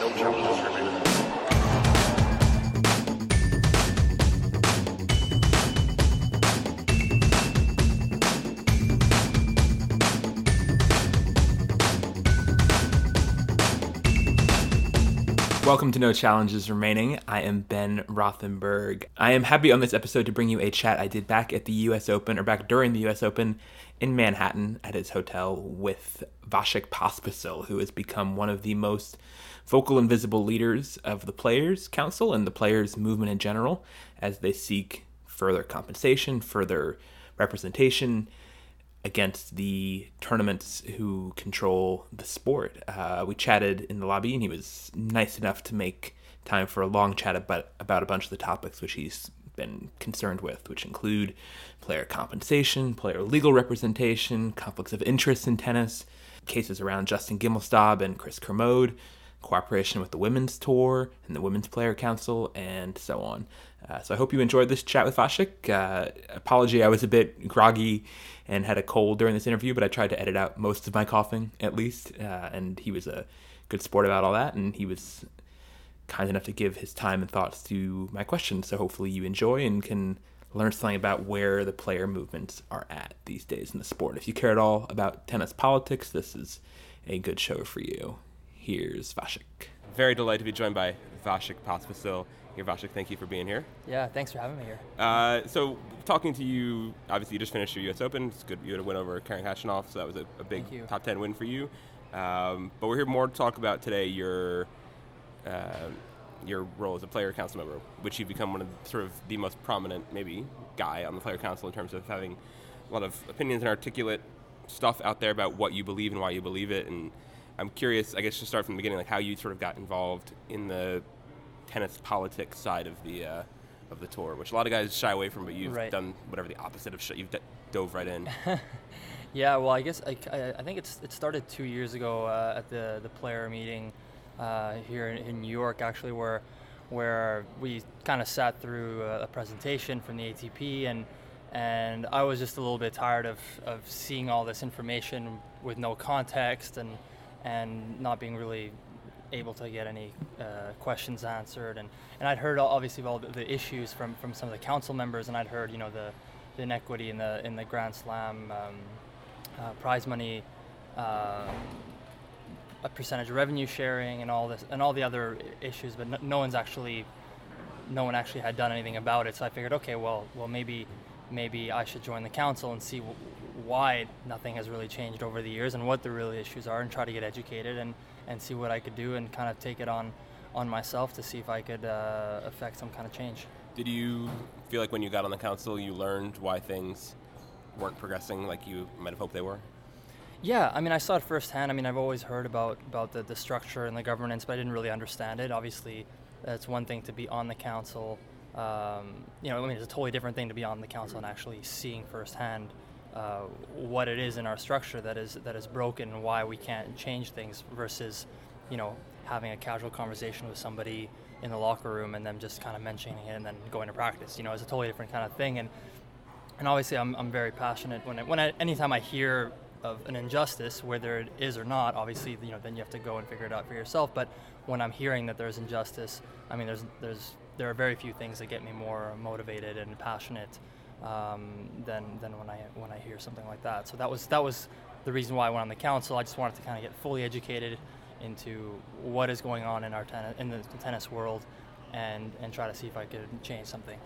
No. Welcome to No Challenges Remaining. I am Ben Rothenberg. I am happy on this episode to bring you a chat I did back at the US Open, or back during the US Open in Manhattan at his hotel with Vasek Pospisil, who has become one of the most vocal and visible leaders of the Players Council and the Players movement in general as they seek further compensation, further representation, against the tournaments who control the sport. Uh, we chatted in the lobby, and he was nice enough to make time for a long chat about about a bunch of the topics which he's been concerned with, which include player compensation, player legal representation, conflicts of interest in tennis, cases around Justin Gimelstob and Chris Kermode, cooperation with the Women's Tour and the Women's Player Council, and so on. Uh, so I hope you enjoyed this chat with Vasek. Uh, apology, I was a bit groggy and had a cold during this interview, but I tried to edit out most of my coughing at least. Uh, and he was a good sport about all that, and he was kind enough to give his time and thoughts to my questions. So hopefully you enjoy and can learn something about where the player movements are at these days in the sport. If you care at all about tennis politics, this is a good show for you. Here's Vasek. Very delighted to be joined by Vasek Pospisil. Here, Vasek, thank you for being here. Yeah, thanks for having me here. Uh, so, talking to you, obviously, you just finished your U.S. Open. It's good you had a win over Karen Khachanov, so that was a, a big top 10 win for you. Um, but we're here more to talk about today your uh, your role as a player council member, which you've become one of the, sort of the most prominent, maybe, guy on the player council in terms of having a lot of opinions and articulate stuff out there about what you believe and why you believe it. And I'm curious, I guess, to start from the beginning, like how you sort of got involved in the tennis politics side of the uh, of the tour, which a lot of guys shy away from, but you've Right. done whatever the opposite of sh- you've d- dove right in. Yeah, well, I guess I, I, I think it's it started two years ago uh, at the the player meeting uh, here in, in New York, actually, where where we kind of sat through a, a presentation from the ATP, and and I was just a little bit tired of, of seeing all this information with no context and and not being really able to get any uh, questions answered. And, and I'd heard obviously all the, issues from, from some of the council members and I'd heard you know the, the inequity in the in the Grand Slam um, uh, prize money uh, a percentage of revenue sharing and all this and all the other issues but no, no one's actually no one actually had done anything about it. So I figured okay well well maybe maybe I should join the council and see w- why nothing has really changed over the years and what the real issues are and try to get educated and, and see what I could do and kind of take it on on myself to see if I could uh, affect some kind of change. Did you feel like when you got on the council, you learned why things weren't progressing like you might have hoped they were? Yeah, I mean, I saw it firsthand. I mean, I've always heard about about the, the structure and the governance, but I didn't really understand it. Obviously, it's one thing to be on the council. Um, you know, I mean, it's a totally different thing to be on the council and actually seeing firsthand uh, what it is in our structure that is that is broken and why we can't change things versus, you know, having a casual conversation with somebody in the locker room and them just kind of mentioning it and then going to practice. You know, it's a totally different kind of thing. And and obviously I'm, I'm very passionate when when I, anytime I hear of an injustice, whether it is or not, obviously you know then you have to go and figure it out for yourself. But when I'm hearing that there's injustice, I mean there's there's there are very few things that get me more motivated and passionate um, than than when I when I hear something like that. So that was that was the reason why I went on the council. I just wanted to kind of get fully educated into what is going on in our tennis in the tennis world, and and try to see if I could change something.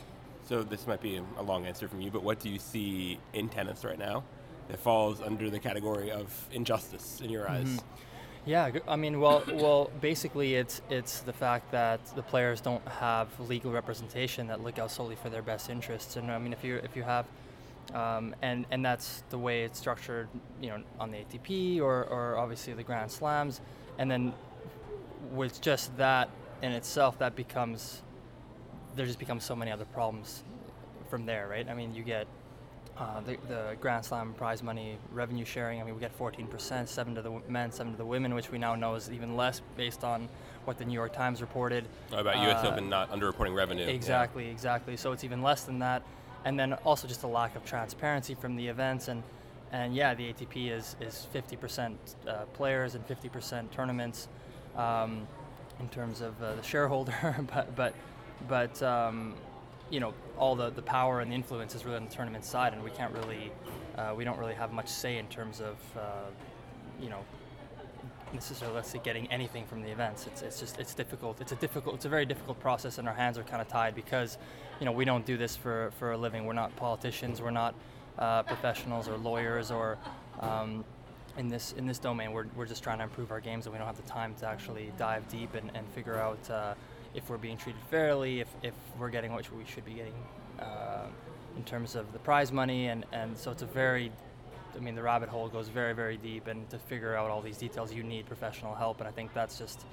So this might be a long answer from you, but what do you see in tennis right now that falls under the category of injustice in your eyes? Yeah, I mean, well, well, basically, it's it's the fact that the players don't have legal representation that look out solely for their best interests. And I mean, if you if you have, um, and and that's the way it's structured, you know, on the ATP or or obviously the Grand Slams, and then with just that in itself, that becomes there just becomes so many other problems from there, right? I mean, you get uh, the, the Grand Slam prize money revenue sharing. I mean, we get 14%, seven to the men, seven to the women, which we now know is even less based on what the New York Times reported. Oh, about U.S. Uh, Open not underreporting revenue. yeah. Exactly, exactly. So it's even less than that, and then also just a lack of transparency from the events and. And yeah, the ATP is, is 50% uh, players and 50% tournaments. Um, in terms of uh, the shareholder, but but but um, you know all the, the power and the influence is really on the tournament side, and we can't really uh, we don't really have much say in terms of uh, you know necessarily let's say getting anything from the events. It's, it's just it's difficult. It's a difficult it's a very difficult process, and our hands are kind of tied because you know we don't do this for for a living. We're not politicians. We're not uh, professionals or lawyers or um, in this in this domain. We're, we're just trying to improve our games, and we don't have the time to actually dive deep and, and figure out uh, if we're being treated fairly, if, if we're getting what we should be getting uh, in terms of the prize money, and, and so it's a very I mean, the rabbit hole goes very, very deep, and to figure out all these details, you need professional help, and I think that's just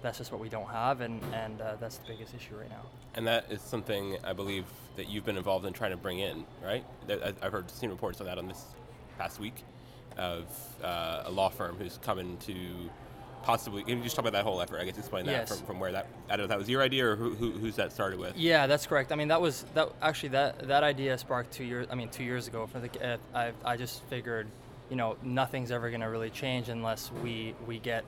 that's just what we don't have, and and uh, that's the biggest issue right now. And that is something I believe that you've been involved in trying to bring in, right? I've heard seen reports on that on this past week of uh, a law firm who's coming to possibly can you just talk about that whole effort? I guess explain that yes. from, from where that i don't know if that was your idea or who, who, who's that started with? Yeah that's correct. I mean that was that actually that that idea sparked two years i mean two years ago. For the uh, I, I just figured you know nothing's ever going to really change unless we we get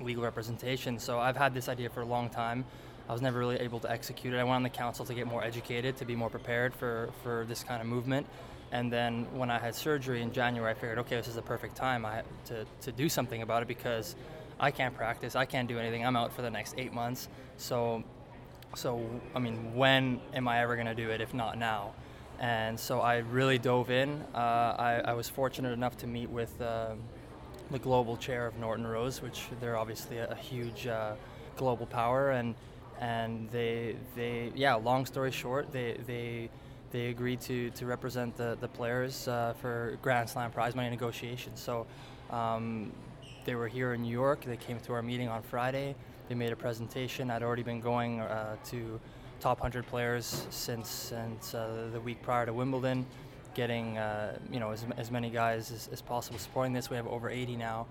legal representation. So i've had this idea for a long time. I was never really able to execute it. I went on the council to get more educated to be more prepared for for this kind of movement. And then when I had surgery in January, I figured, okay, this is the perfect time I, to, to do something about it because I can't practice. I can't do anything. I'm out for the next eight months. So, so I mean, when am I ever going to do it if not now? And so I really dove in. Uh, I, I, was fortunate enough to meet with uh, the global chair of Norton Rose, which they're obviously a, a huge uh, global power, and and they they yeah. Long story short, they they they agreed to to represent the the players uh, for Grand Slam prize money negotiations. So. Um, they were here in New York. They came to our meeting on Friday. They made a presentation. I'd already been going uh, to top 100 players since since uh, the week prior to Wimbledon, getting uh, you know as, as many guys as, as, possible supporting this. We have over 80 now,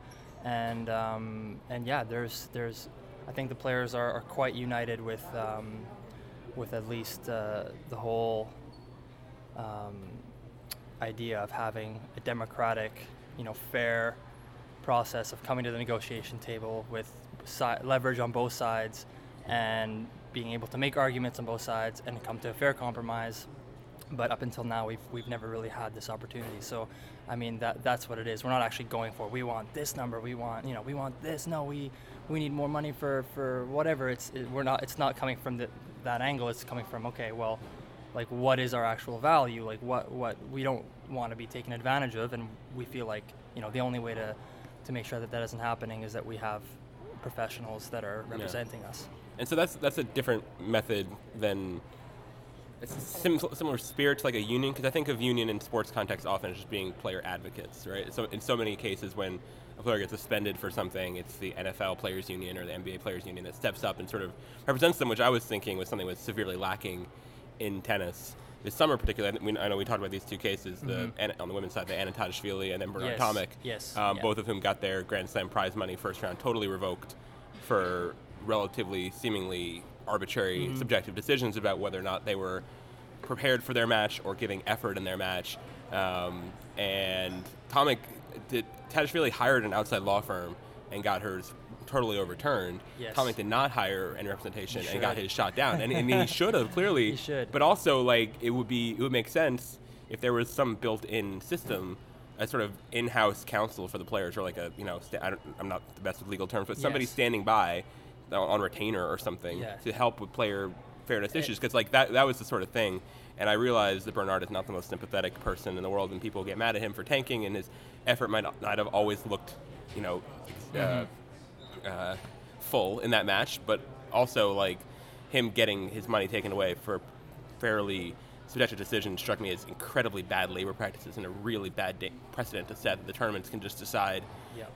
and um, and yeah, there's there's I think the players are, are quite united with um, with at least uh, the whole um, idea of having a democratic, you know, fair process of coming to the negotiation table with si- leverage on both sides and being able to make arguments on both sides and come to a fair compromise. But up until now, we've, we've never really had this opportunity. So, I mean, that, that's what it is. We're not actually going for, we want this number, we want, you know, we want this. No, we, we need more money for, for whatever. It's, it, we're not, it's not coming from the, that angle. It's coming from, okay, well, like what is our actual value? Like what, what we don't want to be taken advantage of. And we feel like, you know, the only way to, to make sure that that isn't happening is that we have professionals that are representing yeah. us. And so that's that's a different method than it's sim- similar spirit to like a union because I think of union in sports context often as just being player advocates, right? So in so many cases when a player gets suspended for something, it's the NFL players union or the NBA players union that steps up and sort of represents them, which I was thinking was something was severely lacking in tennis this summer, particularly, I mean, I know we talked about these two cases, the mm-hmm. on the women's side, the Anna Tatishvili and then Bernard yes. Tomic, yes, um, yeah. both of whom got their Grand Slam prize money first round totally revoked for relatively seemingly arbitrary, mm-hmm. subjective decisions about whether or not they were prepared for their match or giving effort in their match. Um, and Tomic did Tatishvili hired an outside law firm and got hers totally overturned. Yes. Did not hire any representation and got his shot down, and, and he should have clearly. He should. But also, like it would be, it would make sense if there was some built-in system, a sort of in-house counsel for the players, or like a you know, st- I am not the best with legal terms, but somebody yes. standing by on retainer or something yes. to help with player fairness issues, because like that that was the sort of thing. And I realized that Bernard is not the most sympathetic person in the world, and people get mad at him for tanking, and his effort might not, have always looked, you know, uh, mm-hmm uh, Uh, full in that match, but also like him getting his money taken away for fairly subjective decision struck me as incredibly bad labor practices and a really bad precedent to set that the tournaments can just decide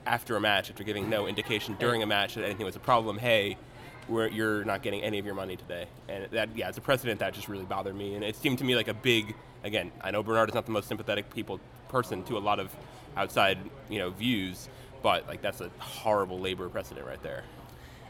after a match, after giving no indication during a match that anything was a problem, hey, you're not getting any of your money today. And that, yeah, it's a precedent that just really bothered me. And it seemed to me like a big, again, I know Bernard is not the most sympathetic people person to a lot of outside, you know, views, but like that's a horrible labor precedent right there.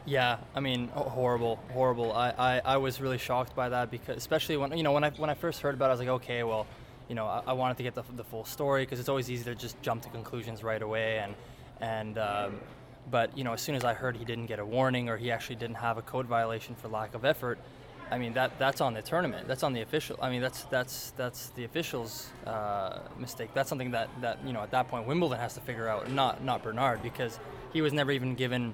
Yeah, I mean, horrible, horrible. I, I, I was really shocked by that because, especially when you know when I when I first heard about it, I was like, okay, well, you know, I, I wanted to get the, the full story because it's always easy to just jump to conclusions right away and and um, But you know, as soon as I heard he didn't get a warning or he actually didn't have a code violation for lack of effort, I mean that that's on the tournament. That's on the official. I mean that's that's that's the officials' uh, mistake. That's something that that you know at that point Wimbledon has to figure out, not not Bernard, because he was never even given.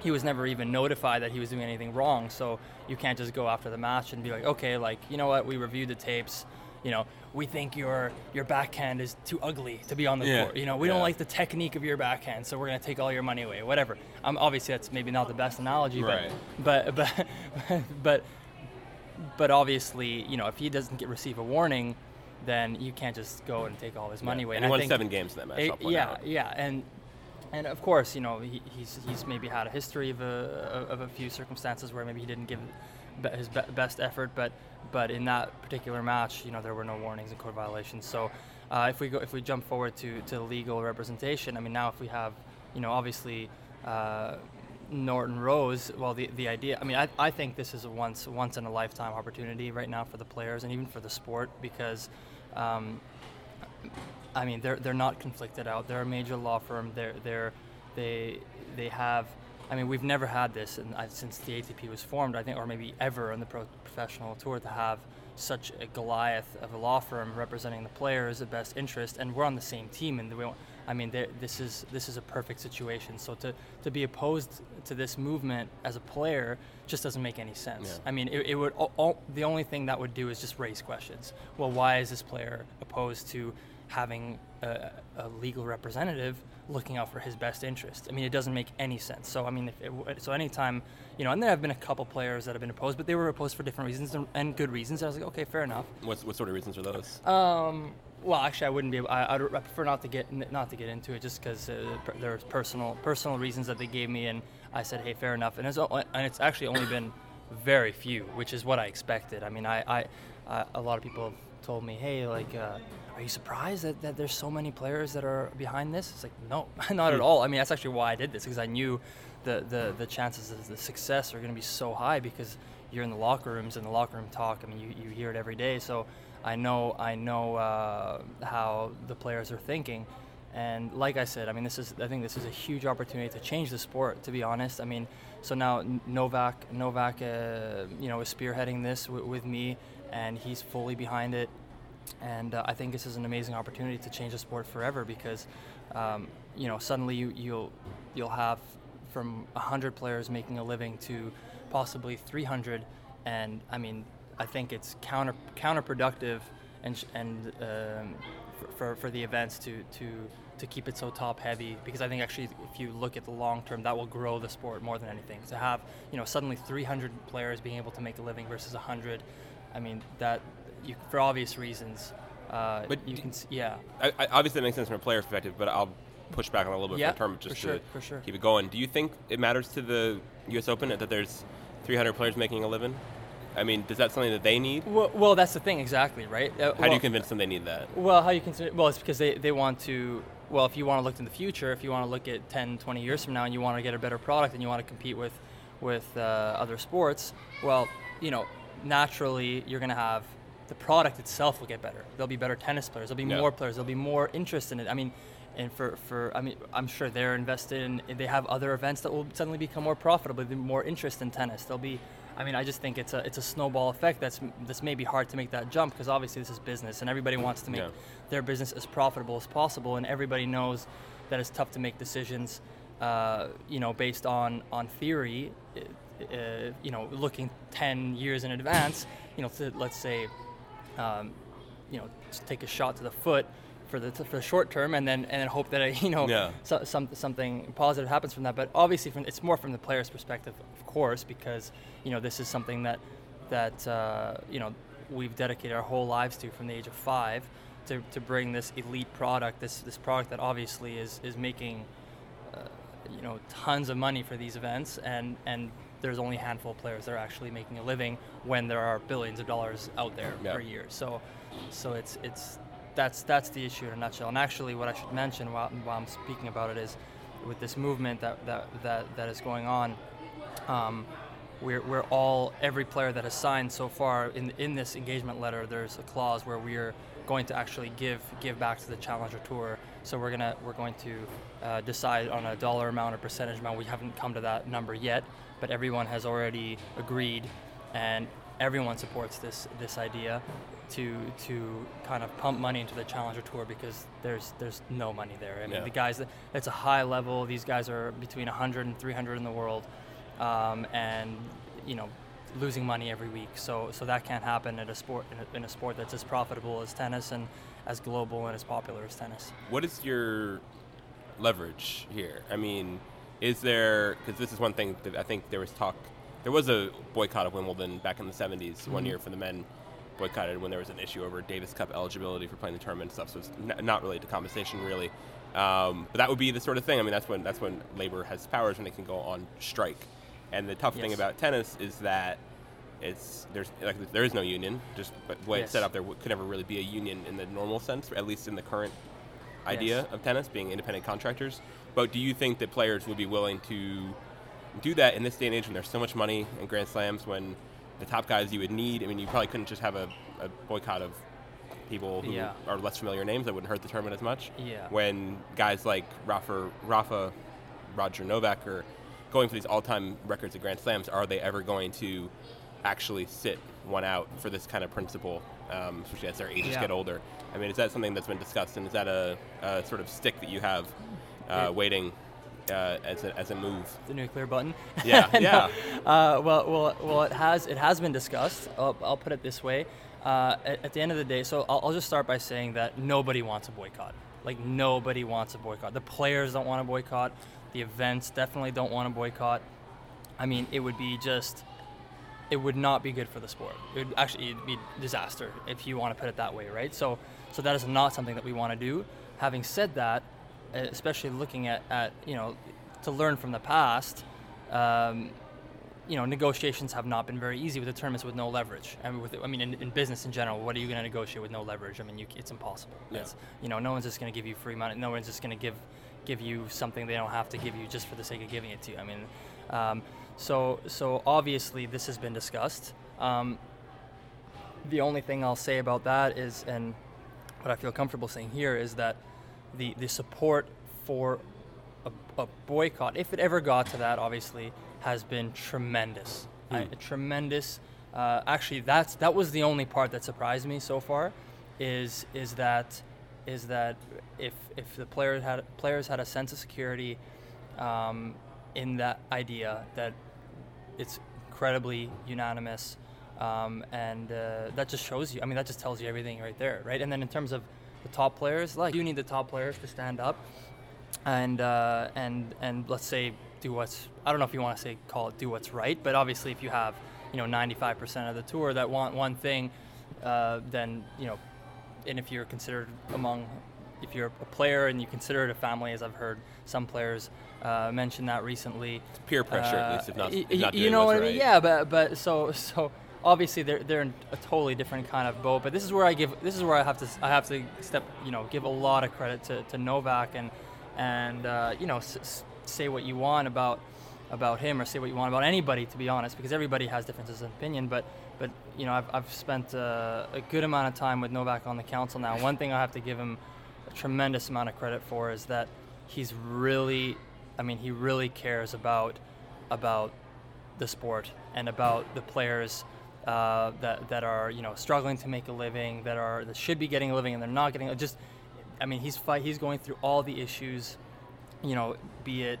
He was never even notified that he was doing anything wrong. So you can't just go after the match and be like, okay, like you know what, we reviewed the tapes. You know, we think your your backhand is too ugly to be on the Yeah. court. You know, we Yeah. don't like the technique of your backhand, so we're gonna take all your money away. Whatever. Um, obviously, that's maybe not the best analogy, Right. but but but but but obviously, you know, if he doesn't get receive a warning, then you can't just go and take all his money away. And I he won seven games in that match. Eh, yeah, out. yeah, and and of course, you know, he, he's he's maybe had a history of a of a few circumstances where maybe he didn't give his be- best effort, but but in that particular match, you know, there were no warnings and code violations. So uh, if we go if we jump forward to to legal representation, I mean, now if we have, you know, obviously. Uh, Norton Rose. Well, the, the idea. I mean, I, I think this is a once once in a lifetime opportunity right now for the players and even for the sport because um, I mean, they're they're not conflicted out. They're a major law firm. They're they're they they have. I mean, we've never had this and I, since the ATP was formed. I think, or maybe ever on the pro professional tour to have such a Goliath of a law firm representing the players' the best interest, and we're on the same team. And we, I mean, this is this is a perfect situation. So to to be opposed to this movement as a player just doesn't make any sense. Yeah. I mean, it, it would all, all, the only thing that would do is just raise questions. Well, why is this player opposed to having a, a legal representative looking out for his best interest? I mean, it doesn't make any sense. So, I mean, if it, so anytime you know, and there have been a couple players that have been opposed, but they were opposed for different reasons and, and good reasons. And I was like, okay, fair enough. What's, what sort of reasons are those? Um, well, actually, I wouldn't be. Able, I, I'd I prefer not to get not to get into it, just because uh, per, there's personal personal reasons that they gave me, and I said, hey, fair enough. And it's and it's actually only been very few, which is what I expected. I mean, I, I, I a lot of people have told me, hey, like, uh, are you surprised that, that there's so many players that are behind this? It's like, no, not at all. I mean, that's actually why I did this because I knew the, the the chances of the success are going to be so high because you're in the locker rooms and the locker room talk. I mean, you, you hear it every day. So I know I know uh, how the players are thinking, and like I said, I mean, this is I think this is a huge opportunity to change the sport. To be honest, I mean, so now Novak Novak, uh, you know, is spearheading this w- with me, and he's fully behind it. And uh, I think this is an amazing opportunity to change the sport forever because, um, you know, suddenly you, you'll you'll have from 100 players making a living to possibly 300 and i mean i think it's counter counterproductive and and um, for, for, for the events to to to keep it so top heavy because i think actually if you look at the long term that will grow the sport more than anything to have you know suddenly 300 players being able to make a living versus 100 i mean that you for obvious reasons uh, But you d- can s- yeah I, I, obviously, it makes sense from a player perspective, but I'll push back on a little bit Yeah, a term for just sure, to for sure. keep it going. Do you think it matters to the U.S. Open that there's 300 players making a living? I mean, is that something that they need? well, well that's the thing exactly right Uh, How do you convince them they need that? Well, how you consider? Well, it's because they, they want to. Well, if you want to look in the future, if you want to look at 10, 20 years from now, and you want to get a better product, and you want to compete with with uh, other sports, well, you know, naturally you're going to have the product itself will get better. There'll be better tennis players. There'll be Yeah. more players. There'll be more interest in it. I mean, and for, for I mean, I'm sure they're invested in. They have other events that will suddenly become more profitable. There'll be more interest in tennis. There'll be. I mean, I just think it's a it's a snowball effect. That's that's maybe hard to make that jump because obviously this is business and everybody wants to make Yeah. their business as profitable as possible, and everybody knows that it's tough to make decisions, uh, you know, based on on theory. uh, Uh, you know, looking 10 years in advance, you know, to, let's say, um, you know, take a shot to the foot for the for the short term, and then and then hope that you know Yeah. so, some, something positive happens from that. But obviously, from it's more from the player's perspective, of course, because you know this is something that that uh, you know we've dedicated our whole lives to from the age of five to, to bring this elite product, this this product that obviously is is making uh, you know tons of money for these events, and and there's only a handful of players that are actually making a living when there are billions of dollars out there Yeah. per year. So so it's it's that's that's the issue in a nutshell. And actually, what I should mention while, while I'm speaking about it is, with this movement that that that, that is going on, um, we're we're all every player that has signed so far in in this engagement letter. There's a clause where we're going to actually give give back to the Challenger Tour. So we're gonna we're going to uh, decide on a dollar amount or percentage amount. We haven't come to that number yet, but everyone has already agreed, and everyone supports this this idea to to kind of pump money into the Challenger Tour because there's there's no money there. I mean, Yeah. the guys it's a high level. These guys are between 100 and 300 in the world, um, and you know losing money every week. So so that can't happen at a sport in a, in a sport that's as profitable as tennis and as global and as popular as tennis. What is your leverage here? I mean, is there because this is one thing that I think there was talk. There was a boycott of Wimbledon back in the 70s, one Mhm. year for the men boycotted when there was an issue over Davis Cup eligibility for playing the tournament and stuff. So it's n- not related to compensation really. Um, but that would be the sort of thing. I mean, that's when that's when labor has powers when they can go on strike. And the tough thing about tennis is that it's there's like there is no union. Just but the way it's set up, there w- could never really be a union in the normal sense, at least in the current idea Yes. of tennis being independent contractors. But do you think that players would be willing to do that in this day and age when there's so much money in Grand Slams, when the top guys you would need? I mean, you probably couldn't just have a, a boycott of people who Yeah. are less familiar names that wouldn't hurt the tournament as much. Yeah. When guys like Rafa, Rafa, Roger Novak are going for these all-time records at Grand Slams, are they ever going to actually sit one out for this kind of principle, um, especially as their ages Yeah. get older? I mean, is that something that's been discussed, and is that a, a sort of stick that you have uh, It- waiting uh, as, a, as a move? The nuclear button. Yeah, No. yeah. Uh, well, well, well. It has it has been discussed. I'll, I'll put it this way. Uh, at, at the end of the day, so I'll, I'll just start by saying that nobody wants a boycott. Like nobody wants a boycott. The players don't want a boycott. The events definitely don't want a boycott. I mean, it would be just, it would not be good for the sport. It would actually it'd be disaster if you want to put it that way, right? So, so that is not something that we want to do. Having said that, especially looking at, at you know, to learn from the past, um, you know, negotiations have not been very easy with the tournaments with no leverage. I mean, with, I mean, in, in business in general, what are you going to negotiate with no leverage? I mean, you, it's impossible. Yeah. It's, you know, no one's just going to give you free money. No one's just going to give give you something they don't have to give you just for the sake of giving it to you. I mean, um, so so obviously this has been discussed. Um, the only thing I'll say about that is, and what I feel comfortable saying here is that the the support for a, a boycott, if it ever got to that, obviously, has been tremendous. I- Hmm. tremendous. Uh, actually, that's that was the only part that surprised me so far, is is that is that if if the players had players had a sense of security um, in that idea that it's incredibly unanimous, um, and uh, that just shows you. I mean, that just tells you everything right there, right? And then in terms of the top players, like you need the top players to stand up, and uh, and and let's say do what's I don't know if you want to say call it do what's right, but obviously if you have you know 95% of the tour that want one thing, uh, then you know, and if you're considered among if you're a player and you consider it a family, as I've heard some players uh, mention that recently, Peer pressure, at uh, least, if not, if not you know what I mean? Yeah, but but so so obviously they're they're in a totally different kind of boat. But this is where I give this is where I have to I have to step you know give a lot of credit to, to Novak and and uh, you know s- say what you want about about him or say what you want about anybody to be honest because everybody has differences in opinion. But but you know I've I've spent uh, a good amount of time with Novak on the council now. One thing I have to give him a tremendous amount of credit for is that he's really I mean he really cares about about the sport and about the players uh, that that are you know struggling to make a living, that are that should be getting a living and they're not getting. Just, I mean, he's fight. He's going through all the issues, you know, be it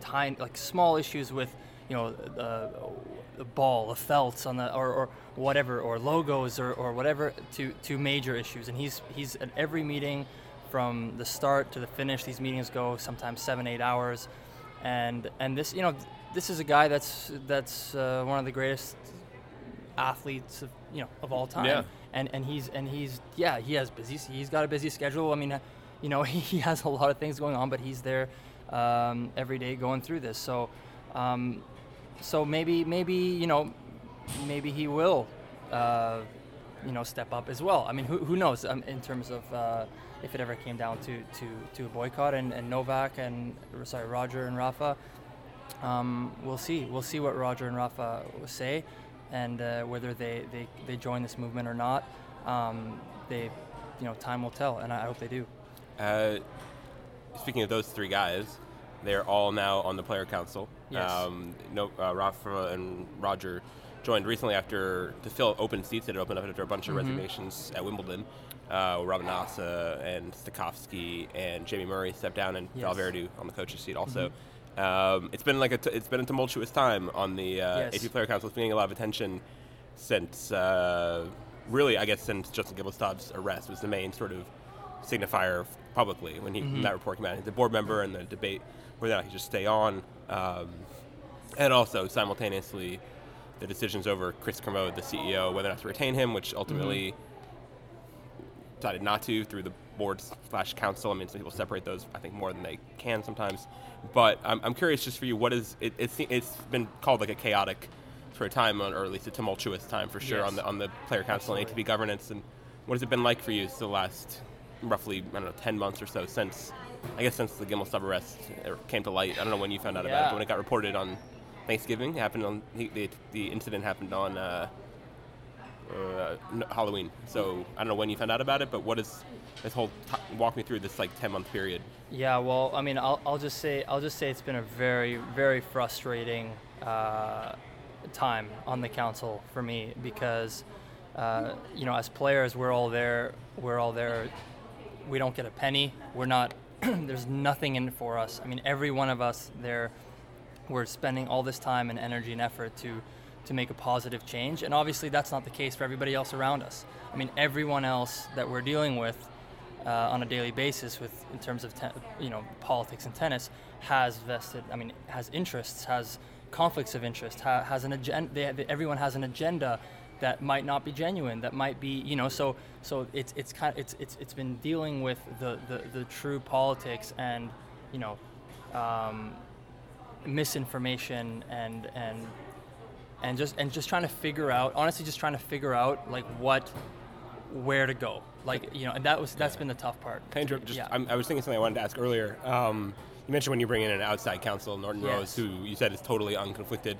tiny like small issues with you know the, the ball, the felts on the or, or whatever, or logos or, or whatever to to major issues. And he's he's at every meeting from the start to the finish. These meetings go sometimes seven eight hours, and and this you know this is a guy that's that's uh, one of the greatest athletes of you know of all time. Yeah. And and he's and he's yeah he has busy he's got a busy schedule. I mean, you know he has a lot of things going on, but he's there um, every day going through this. So um, so maybe maybe you know maybe he will uh, you know step up as well. I mean, who, who knows um, in terms of uh, if it ever came down to to, to a boycott and, and Novak and sorry Roger and Rafa. Um, we'll see. We'll see what Roger and Rafa say, and uh, whether they, they, they join this movement or not. Um, they you know time will tell, and I, hope they do. Uh, speaking of those three guys, they're all now on the player council. Yes. Um, no, uh, Rafa and Roger joined recently after to fill open seats that had opened up after a bunch of resignations at Wimbledon. Uh, Robin Haase and Stakhovsky and Jamie Murray stepped down, and Yes. Vallverdu on the coach's seat also. Um, it's been like a t- it's been a tumultuous time on the uh, Yes. AP Player Council. It's been getting a lot of attention since uh, really, I guess, since Justin Gimelstob's arrest was the main sort of signifier publicly when he when that report came out. He's a board member, and the debate whether or not he should stay on, um, and also simultaneously the decisions over Chris Kermode, the CEO, whether or not to retain him, which ultimately decided not to through the board slash council. I mean, some people separate those, I think, more than they can sometimes. But I'm, I'm curious just for you, what is it, it's, it's been called like a chaotic sort of time, or at least a tumultuous time for sure Yes. on the on the player council and Absolutely. ATP governance. And what has it been like for you the last roughly I don't know 10 months or so since I guess since the Gimelstob arrest uh, came to light. I don't know when you found out about it, but when it got reported on Thanksgiving, it happened on the, the, the incident happened on. Uh, uh, Halloween. So I don't know when you found out about it, but what is this whole t- walk me through this like ten month period? Yeah, well, I mean, I'll, I'll just say I'll just say it's been a very very frustrating uh, time on the council for me because uh, you know as players we're all there we're all there. We don't get a penny. We're not there's nothing in it for us. I mean every one of us there we're spending all this time and energy and effort to to make a positive change. And obviously that's not the case for everybody else around us. I mean everyone else that we're dealing with uh, on a daily basis with in terms of te- you know politics and tennis has vested i mean has interests has conflicts of interest ha- has an agenda they, everyone has an agenda that might not be genuine that might be you know so so it's it's kind of it's it's, it's been dealing with the, the the true politics and you know um, misinformation and and and just and just trying to figure out honestly just trying to figure out like what where to go like you know and that was that's been the tough part Can I interrupt? Just yeah I was thinking something I wanted to ask earlier. Um, you mentioned when you bring in an outside counsel, Norton Yes. Rose, who you said is totally unconflicted.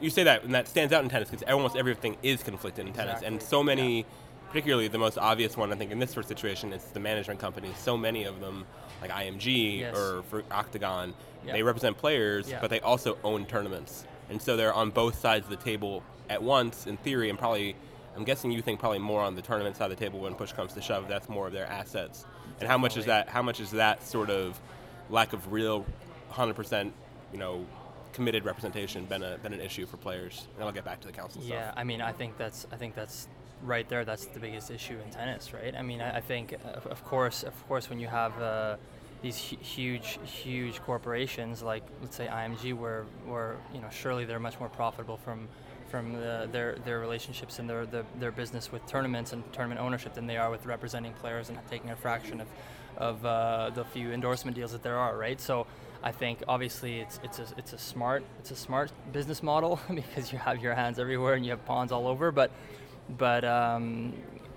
You say that, and that stands out in tennis because almost everything is conflicted in tennis, and so many, particularly the most obvious one I think in this sort of situation is the management companies. So many of them, like IMG Yes. or for Octagon, Yeah. they represent players, Yeah. but they also own tournaments, and so they're on both sides of the table at once in theory, and probably. I'm guessing you think probably more on the tournament side of the table when push comes to shove. That's more of their assets. And how much is that? How much is that sort of lack of real, 100%, you know, committed representation been a been an issue for players? And I'll get back to the council Yeah, stuff. I mean, I think that's I think that's right there. That's the biggest issue in tennis, right? I mean, I, I think uh, of, of course, of course, when you have uh, these huge, huge corporations like let's say IMG, where where you know surely they're much more profitable from from the, their their relationships and their, their their business with tournaments and tournament ownership than they are with representing players and taking a fraction of of uh, the few endorsement deals that there are, right? So I think obviously it's it's a it's a smart it's a smart business model because you have your hands everywhere and you have pawns all over, but but um,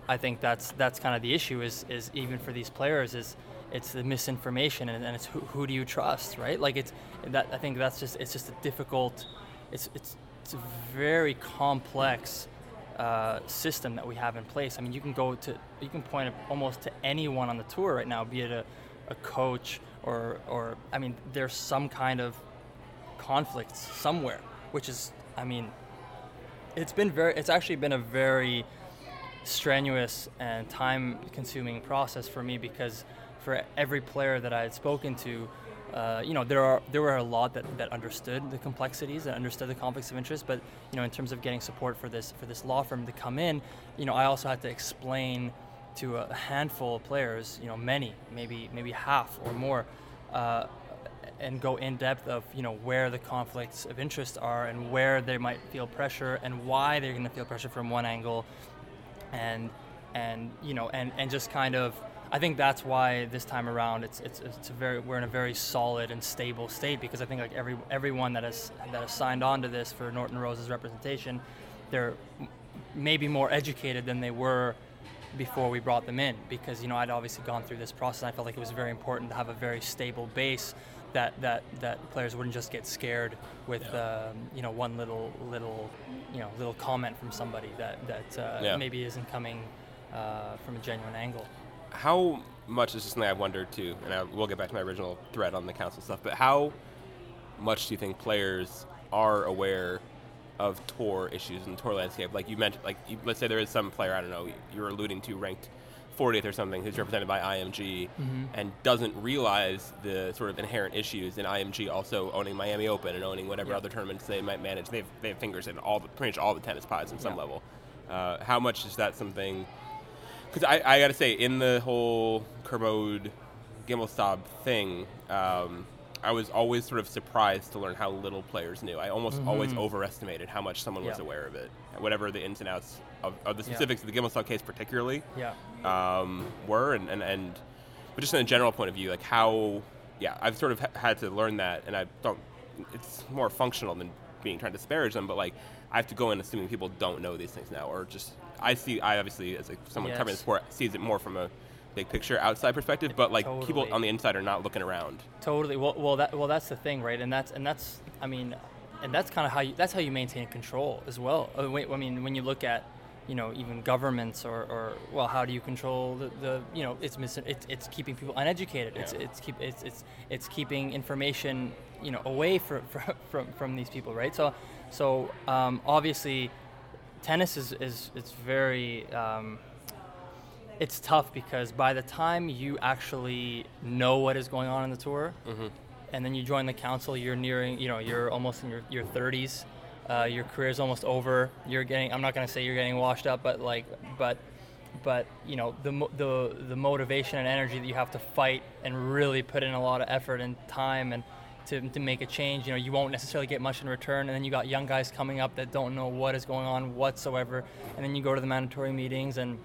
I think that's that's kind of the issue is is even for these players is it's the misinformation and, and it's who, who do you trust, right? Like it's that I think that's just it's just a difficult it's it's it's a very complex uh, system that we have in place. I mean, you can go to, you can point almost to anyone on the tour right now, be it a, a coach or, or, I mean, there's some kind of conflict somewhere, which is, I mean, it's been very, it's actually been a very strenuous and time consuming process for me because for every player that I had spoken to, uh, you know, there are there were a lot that, that understood the complexities and understood the conflicts of interest. But you know, in terms of getting support for this for this law firm to come in, you know, I also had to explain to a handful of players, you know, many, maybe maybe half or more, uh, and go in depth of you know where the conflicts of interest are and where they might feel pressure and why they're going to feel pressure from one angle, and and you know and and just kind of I think that's why this time around it's it's it's a very we're in a very solid and stable state because I think like every everyone that has that has signed on to this for Norton Rose's representation, they're maybe more educated than they were before we brought them in because you know I'd obviously gone through this process. I felt like it was very important to have a very stable base that that that players wouldn't just get scared with um, you know one little little you know little comment from somebody that that uh, Yeah. maybe isn't coming uh, from a genuine angle. How much this is something I've wondered too, and I, we'll get back to my original thread on the council stuff. But how much do you think players are aware of tour issues and tour landscape? Like you mentioned, like you, let's say there is some player I don't know you're alluding to ranked 40th or something who's represented by IMG Mm-hmm. and doesn't realize the sort of inherent issues in IMG also owning Miami Open and owning whatever Yeah. other tournaments they might manage. They've they have fingers in all the pretty much all the tennis pies in some Yeah. level. Uh, how much is that something? Because I, I got to say, in the whole Kermode Gimelstob thing, um, I was always sort of surprised to learn how little players knew. I almost always overestimated how much someone was Mm-hmm. Aware of it, whatever the ins and outs of, of the Yeah. specifics of the Gimelstob case, particularly Yeah. um, were, and, and, and but just in a general point of view, like how, yeah, I've sort of ha- had to learn that, and I don't. It's more functional than being trying to disparage them, but like I have to go in assuming people don't know these things now, or just I see. I obviously, as a, someone covering the sport, sees it more from a big picture, outside perspective, but like people on the inside are not looking around. Totally. Well, well, that well, that's the thing, right? And that's and that's I mean, and that's kind of how you that's how you maintain control as well. Uh, I mean, when you look at you know even governments or, or well, how do you control the, the you know it's mis- it's, it's keeping people uneducated. It's Yeah. it's keep it's, it's it's keeping information you know away from from from these people, right? So so um, obviously, tennis is is it's very um, it's tough because by the time you actually know what is going on in the tour, and then you join the council, you're nearing, you know, you're almost in your, your 30s. Uh, your career is almost over. You're getting. I'm not gonna say you're getting washed up, but like, but, but you know, the the the motivation and energy that you have to fight and really put in a lot of effort and time and to, to make a change. You know, you won't necessarily get much in return, and then you got young guys coming up that don't know what is going on whatsoever, and then you go to the mandatory meetings and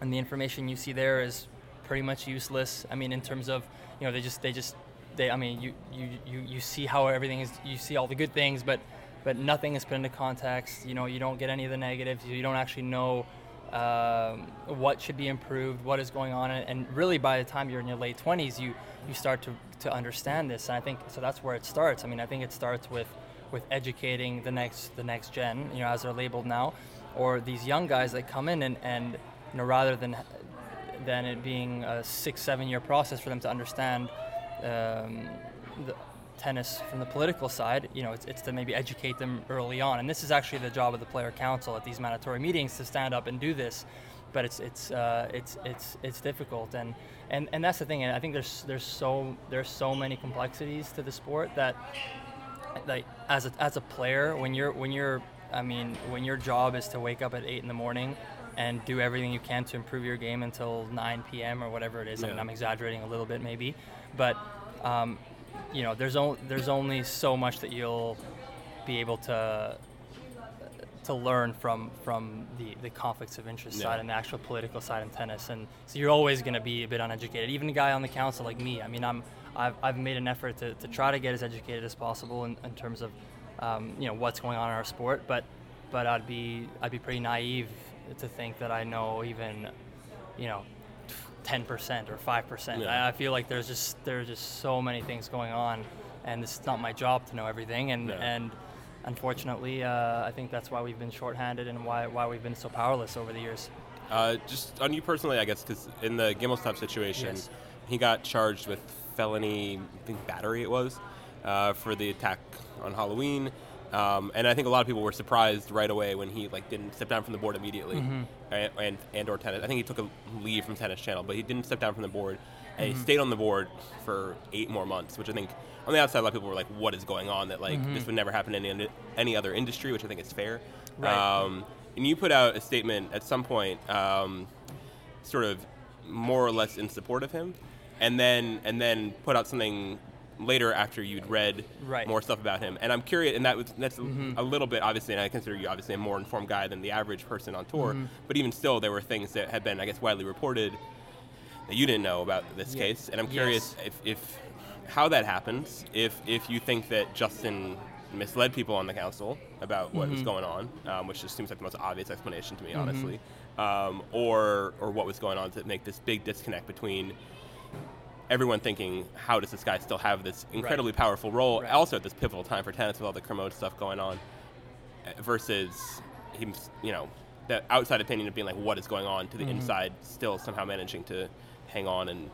and the information you see there is pretty much useless. I mean, in terms of you know, they just they just they. I mean, you you you, you see how everything is. You see all the good things, but but nothing is put into context. You know, you don't get any of the negatives. You don't actually know. Um, what should be improved, what is going on, and really by the time you're in your late 20s, you you start to, to understand this. And I think so. That's where it starts. I mean, I think it starts with with educating the next the next gen, you know, as they're labeled now, or these young guys that come in and, and you know rather than than it being a six seven year process for them to understand um, the tennis from the political side, you know, it's, it's to maybe educate them early on. And this is actually the job of the player council at these mandatory meetings to stand up and do this. But it's it's uh, it's it's it's difficult, and, and and that's the thing. And I think there's there's so there's so many complexities to the sport that like as a, as a player when you're when you're I mean when your job is to wake up at eight in the morning and do everything you can to improve your game until 9 p.m. or whatever it is. I mean, I'm exaggerating a little bit maybe, but um, you know there's only there's only so much that you'll be able to to learn from from the, the conflicts of interest Yeah. side and the actual political side in tennis. And so you're always going to be a bit uneducated. Even a guy on the council like me i mean i'm i've, I've made an effort to, to try to get as educated as possible in, in terms of um, you know what's going on in our sport. But but i'd be i'd be pretty naive to think that i know even you know 10% or 5% Yeah. I, I feel like there's just there's just so many things going on and it's not my job to know everything and Yeah. and unfortunately, uh, I think that's why we've been shorthanded and why, why we've been so powerless over the years. Uh, just on you personally, I guess, because in the Gimelstob situation, Yes. he got charged with felony, I think battery it was, uh, for the attack on Halloween. Um, and I think a lot of people were surprised right away when he like didn't step down from the board immediately, Mm-hmm. and, and and or tennis. I think he took a leave from Tennis Channel, but he didn't step down from the board, and Mm-hmm. he stayed on the board for eight more months, which I think on the outside a lot of people were like, "What is going on?" That like this would never happen in any any other industry, which I think is fair. Mm-hmm. Right. Um, and you put out a statement at some point, um, sort of more or less in support of him, and then and then put out something later after you'd read Right. more stuff about him. And I'm curious, and that was that's a little bit obviously, and I consider you obviously a more informed guy than the average person on tour. But even still, there were things that had been, I guess, widely reported that you didn't know about this Yeah. case. And I'm curious if, if how that happens, if if you think that Justin misled people on the council about what was going on, um, which just seems like the most obvious explanation to me, honestly, um, or or what was going on to make this big disconnect between everyone thinking, how does this guy still have this incredibly powerful role, Right. also at this pivotal time for tennis with all the Kermode stuff going on, uh, versus him, you know, the outside opinion of being like, what is going on, to the inside still somehow managing to hang on and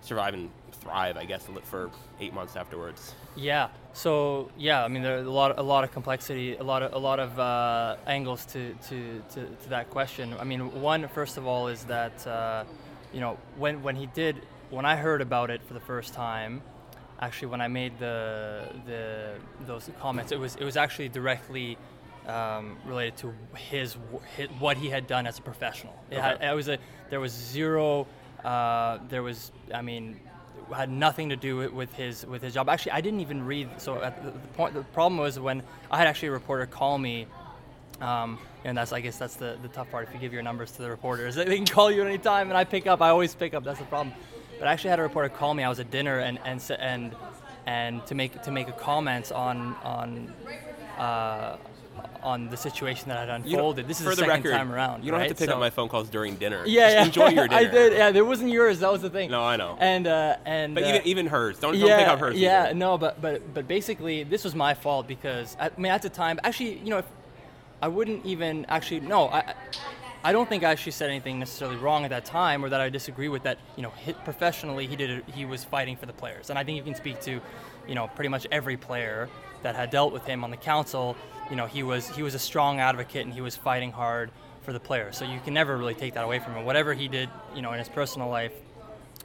survive and thrive, I guess, for eight months afterwards. Yeah. So yeah, I mean, there's a lot, a lot of complexity, a lot of, a lot of uh, angles to, to, to, to, that question. I mean, one first of all is that uh, you know when when he did when I heard about it for the first time, actually when I made the the those comments, it was it was actually directly. Um, related to his, his, what he had done as a professional. It, Okay. had, it was a there was zero. Uh, there was I mean had nothing to do with, his with his job. Actually, I didn't even read. So at the, the point, the problem was when I had actually a reporter call me, um, and that's I guess that's the, the tough part. If you give your numbers to the reporters, they can call you anytime, and I pick up. I always pick up. That's the problem. But I actually had a reporter call me. I was at dinner and and and and to make to make a comment on on. Uh, on the situation that had unfolded. This is for the second record, time around. You don't right? have to pick So- up my phone calls during dinner. Yeah, Just yeah. enjoy your dinner. I did. Yeah, there wasn't yours. That was the thing. No, I know. And uh, and But uh, even even hers. Don't, don't pick up hers. yeah, either. no, but but but basically, this was my fault because I, I mean at the time, actually, you know, if I wouldn't even actually no, I. I- don't think I actually said anything necessarily wrong at that time, or that I disagree with that. You know, hit professionally, he did it, he was fighting for the players, and I think you can speak to, you know, pretty much every player that had dealt with him on the council. You know, he was he was a strong advocate, and he was fighting hard for the players. So you can never really take that away from him. Whatever he did, you know, in his personal life,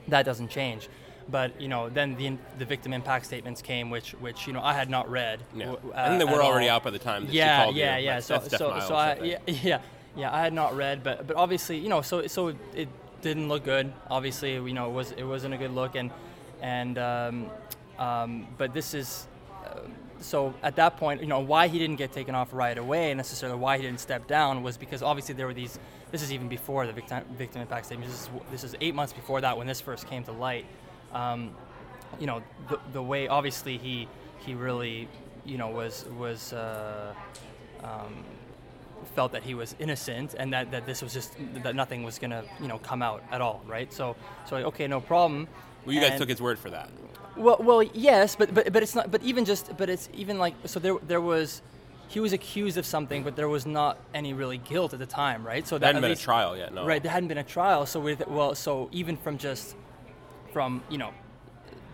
that doesn't change. But you know, then the the victim impact statements came, which which you know I had not read. I think they uh, were already all. out by the time that she yeah, yeah, yeah. So so so I I, yeah yeah yeah I had not read, but but obviously you know so so it, didn't look good. Obviously you know it was it wasn't a good look and and um, um, but this is. Uh, so at that point, you know, why he didn't get taken off right away, necessarily why he didn't step down, was because obviously there were these. This is even before the victim, victim impact statement. This is this is eight months before that when this first came to light. Um, you know, the, the way obviously he he really, you know, was was uh, um, felt that he was innocent and that, that this was just that nothing was gonna you know come out at all, right? So so like, okay, no problem. Well, you guys And- took his word for that. well, well, yes, but but but it's not. But even just, but it's even like so. There there was, he was accused of something, but there was not any really guilt at the time, right? So There hadn't been least- a trial yet, no. Right, there hadn't been a trial. So with well, so even from just from you know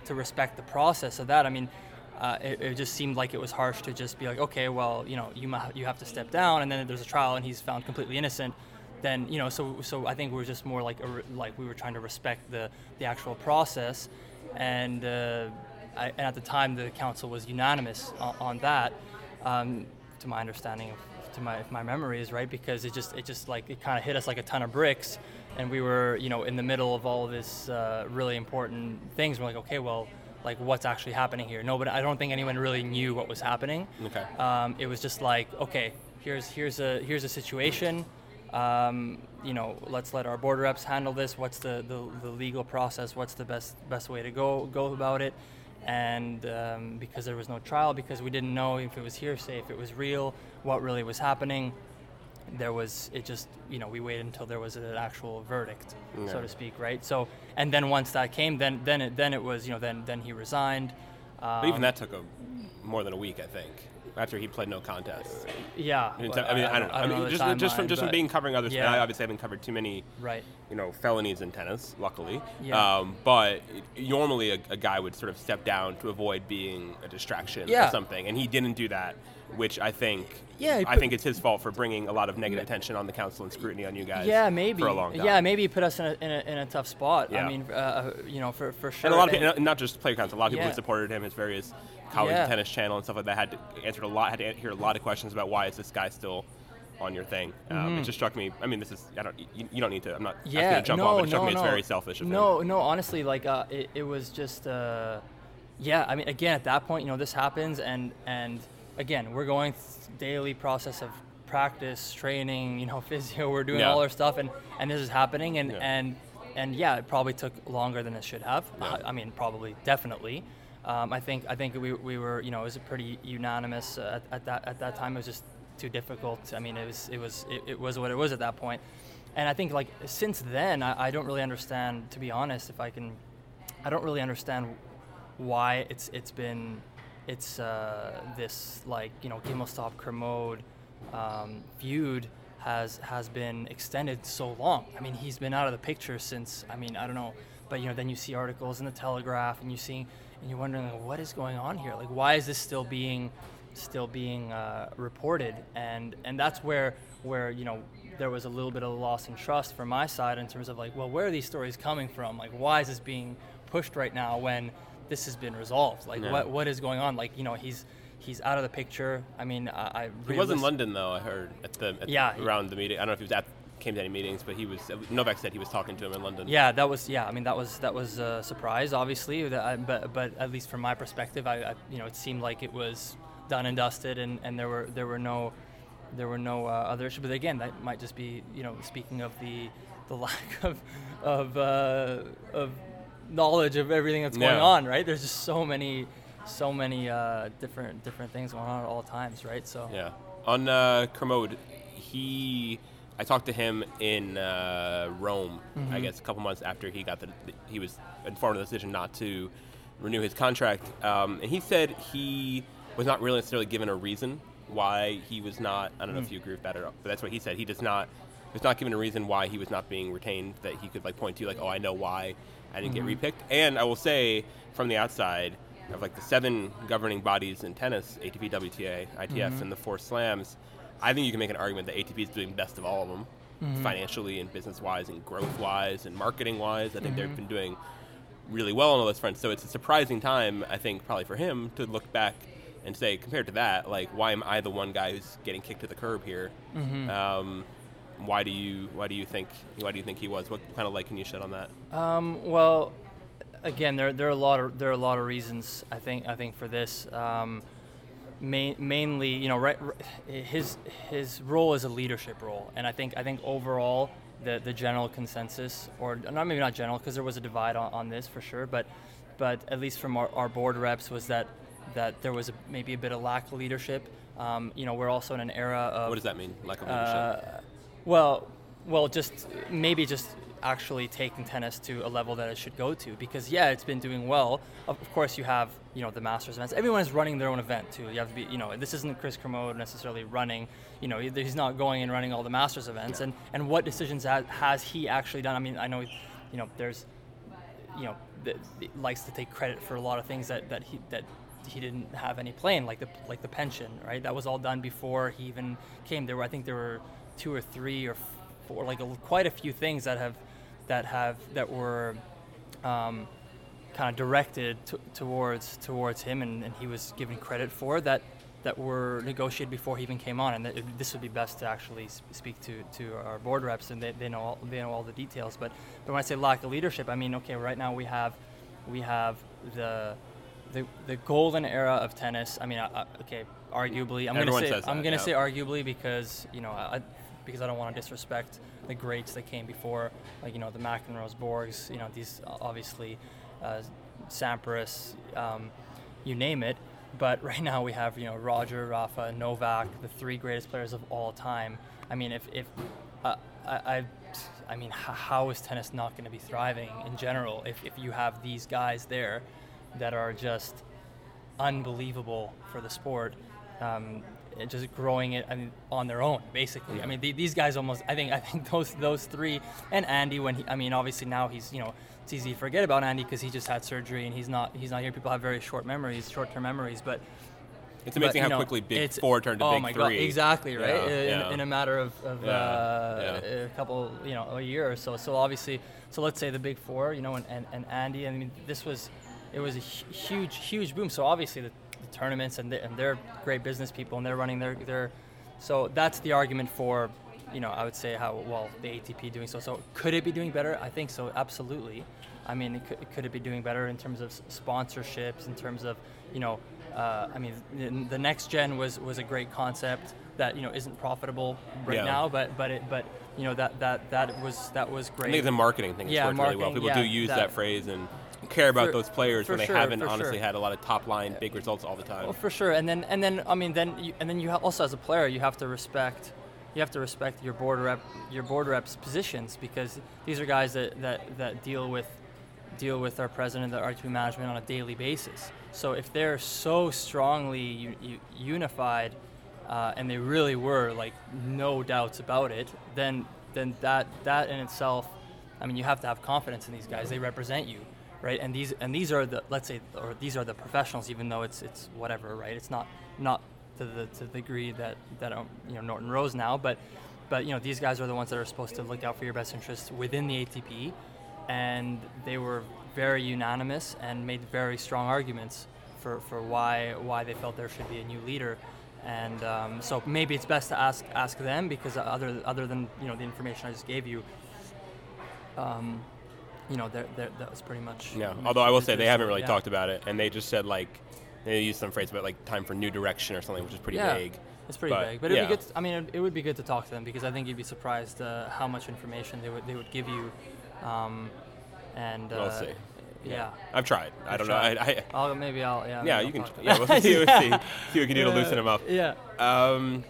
to respect the process of that, I mean. Uh, it, it just seemed like it was harsh to just be like, okay, well, you know, you you have to step down, and then there's a trial, and he's found completely innocent. Then you know, so so I think we were just more like re- like we were trying to respect the the actual process, and uh, I, and at the time the council was unanimous on, on that, um, to my understanding of to my my memory is right, because it just it just like it kind of hit us like a ton of bricks, and we were you know in the middle of all of this uh, really important things. We're like, okay, well, like what's actually happening here? Nobody, I don't think anyone really knew what was happening. Okay. Um, it was just like, okay, here's here's a here's a situation. Um, you know, let's let our border reps handle this. What's the, the, the legal process? What's the best best way to go go about it? And um, because there was no trial, because we didn't know if it was hearsay, if it was real, what really was happening, there was it just you know we waited until there was an actual verdict, Yeah. so to speak, right? So and then once that came, then then it then it was you know then then he resigned. Um, But even that took a, more than a week, I think, after he pled no contest. yeah. I mean, I mean, I don't know. I, know mean, the just, just from just from being covering other yeah. I obviously haven't covered too many, right. you know, felonies in tennis. Luckily, Yeah. um, but normally a, a guy would sort of step down to avoid being a distraction or something, and he didn't do that, which I think. Yeah, he I think it's his fault for bringing a lot of negative attention on the council and scrutiny on you guys. Yeah, maybe. for a long time. Yeah, maybe it put us in a, in a, in a tough spot. Yeah. I mean, uh, you know, for, for sure. And a lot of people, not just player council, a lot of people Yeah. who supported him, his various college Yeah. tennis channel and stuff like that, had to answer a lot, had to hear a lot of questions about why is this guy still on your thing. Um, It just struck me. I mean, this is I don't you, you don't need to. I'm not Mm-hmm. yeah, to jump no, on, but it struck no, me no. it's very selfish. No, no, honestly, like uh, it, it was just, uh, yeah. I mean, again, at that point, you know, this happens, and and again, we're going th- daily process of practice, training, you know, physio. We're doing Yeah. all our stuff, and and this is happening, and Yeah. and and yeah, it probably took longer than it should have. Yeah. I, I mean, probably, definitely. Um, I think I think we, we were you know it was pretty unanimous uh, at, at that at that time. It was just too difficult. I mean, it was it was it, it was what it was at that point. And I think like since then, I, I don't really understand. To be honest, if I can, I don't really understand why it's it's been it's uh, this like you know Gimelstob Kermode um, feud has has been extended so long. I mean, he's been out of the picture since I mean, I don't know, but you know, then you see articles in the Telegraph, and you see, and you're wondering like, what is going on here? Like, why is this still being still being uh, reported? And and that's where where you know there was a little bit of a loss in trust from my side in terms of like, well, where are these stories coming from? Like, why is this being pushed right now when this has been resolved? Like, Yeah. what what is going on? Like, you know, he's he's out of the picture. I mean, I, I He was in London though. I heard at the at Yeah, around the meeting. I don't know if he was at came to any meetings, but he was. Novak said he was talking to him in London. Yeah, that was yeah. I mean, that was that was a surprise, obviously. That I, but but at least from my perspective, I, I you know it seemed like it was done and dusted, and, and there were there were no there were no uh, other issues. But again, that might just be you know speaking of the the lack of of uh, of knowledge of everything that's going Yeah. on. Right? There's just so many so many uh, different different things going on at all times. Right? So Yeah. On uh, Kermode, he, I talked to him in uh, Rome. Mm-hmm. I guess a couple months after he got the, he was informed of the decision not to renew his contract, um, and he said he was not really necessarily given a reason why he was not. I don't know if you agree with that or not, but that's what he said. He does not. Was not given a reason why he was not being retained that he could like point to, like, oh, I know why I didn't get repicked. And I will say, from the outside, of like the seven governing bodies in tennis, ATP, WTA, ITF, and the four slams, I think you can make an argument that ATP is doing best of all of them, financially and business wise and growth wise and marketing wise. I think they've been doing really well on all those fronts. So it's a surprising time, I think, probably for him to look back and say, compared to that, like, why am I the one guy who's getting kicked to the curb here? Um, why do you why do you think why do you think he was? What kind of light can you shed on that? Um, well, again, there, there are a lot of there are a lot of reasons. I think I think for this, um, main, mainly, you know, right, his his role is a leadership role, and I think I think overall the the general consensus, or not maybe not general, because there was a divide on, on this for sure, but but at least from our, our board reps was that that there was a, maybe a bit of lack of leadership. Um, you know, we're also in an era of What does that mean? Lack of leadership. uh, well, well, just maybe just actually taking tennis to a level that it should go to because yeah, it's been doing well. Of course, you have you know the Masters events. Everyone is running their own event too. You have to be you know this isn't Chris Kermode necessarily running. You know he's not going and running all the Masters events. And and what decisions has, has he actually done? I mean, I know you know there's you know that likes to take credit for a lot of things that, that he that he didn't have any plan like the like the pension, right? That was all done before he even came. There were I think there were two or three or four, like a, quite a few things that have that have that were um, kind of directed t- towards towards him, and, and he was given credit for that that were negotiated before he even came on, and that it- this would be best to actually speak to, to our board reps, and they, they know all, they know all the details. But but when I say lack of leadership, I mean okay, right now we have we have the the, the golden era of tennis. I mean, I, I, okay, arguably, I'm Everyone gonna say I'm that, gonna yeah. say arguably because you know I, because I don't want to disrespect the greats that came before, like you know the McEnroes, Borgs, you know these obviously uh, Sampras, um, you name it. But right now we have you know Roger, Rafa, Novak, the three greatest players of all time. I mean, if if uh, I, I I mean, how is tennis not going to be thriving in general if, if you have these guys there that are just unbelievable for the sport, um, just growing it I mean, on their own, basically. I mean, the, these guys almost. I think I think those those three and Andy. When he, I mean, obviously now he's you know it's easy to forget about Andy because he just had surgery and he's not he's not here. People have very short memories, short term memories, but. It's amazing you how know, quickly Big Four turned to oh Big my Three. God, exactly right. Yeah, in, yeah. in a matter of, of Yeah, uh, a couple, you know, a year or so. So obviously, so let's say the big four, you know, and, and, and Andy. I mean, this was, it was a huge, huge boom. So obviously, the, the tournaments and, they, and they're great business people and they're running their their. So that's the argument for, you know, I would say how well the ATP doing so. So could it be doing better? I think so, absolutely. I mean, it could, could it be doing better in terms of sponsorships, in terms of, you know, uh, I mean, the, next gen was was a great concept that you know isn't profitable right Yeah. now, but but it but you know that that that was that was I great. think the marketing thing has Yeah, worked really well. marketing, People do yeah, use that, that- phrase and care about For- those players when they sure, haven't honestly sure. had a lot of top line big results all the time. Well, for sure, and then and then I mean then you, and then you also as a player you have to respect you have to respect your board rep your board reps positions because these are guys that, that, that deal with deal with our president, the R2 management on a daily basis. So if they're so strongly u- u- unified uh, and they really were like no doubts about it, then then that that in itself, I mean, you have to have confidence in these guys. They represent you, right? And these and these are the let's say or these are the professionals, even though it's it's whatever, right? It's not not to the to the degree that that um, you know Norton Rose now, but but you know these guys are the ones that are supposed to look out for your best interests within the ATP, and they were very unanimous and made very strong arguments for, for why why they felt there should be a new leader, and um, so maybe it's best to ask ask them because other other than you know the information I just gave you, um, you know they're, they're, that was pretty much. Yeah. Although I will say they haven't really yeah. talked about it, and they just said like they used some phrase about like time for new direction or something, which is pretty Yeah. vague. It's pretty But, vague, but it'd yeah. be good. To, I mean, it, it would be good to talk to them because I think you'd be surprised uh, how much information they would they would give you, um, and We'll uh, see. Yeah. I've tried. I don't know. I, I, I'll, maybe I'll. Yeah. yeah, maybe you can. I'll Yeah, we'll see, we'll see, see what we can do to loosen them up. Yeah. Um,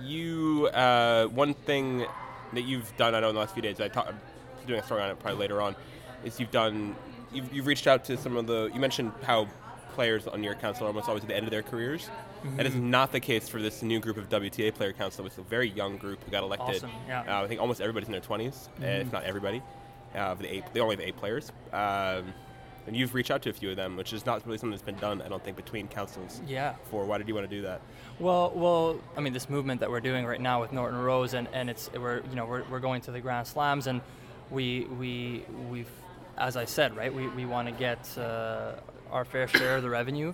you uh, one thing that you've done, I know in the last few days, I talk, I'm doing a story on it probably later on, is you've done, you've, you've reached out to some of the, you mentioned how players on your council are almost always at the end of their careers. That Mm-hmm. is not the case for this new group of WTA player council. It's a very young group who got elected. Awesome, yeah. Mm-hmm. Uh, I think almost everybody's in their 20s, uh, if not everybody. Uh, of the eight, they only have eight players. Um, and you've reached out to a few of them, which is not really something that's been done, I don't think, between councils. Yeah. For why did you want to do that? Well, well, I mean, this movement that we're doing right now with Norton Rose, and, and it's we're you know we're, we're going to the Grand Slams, and we we we've as I said, right, we, we want to get uh, our fair share of the revenue,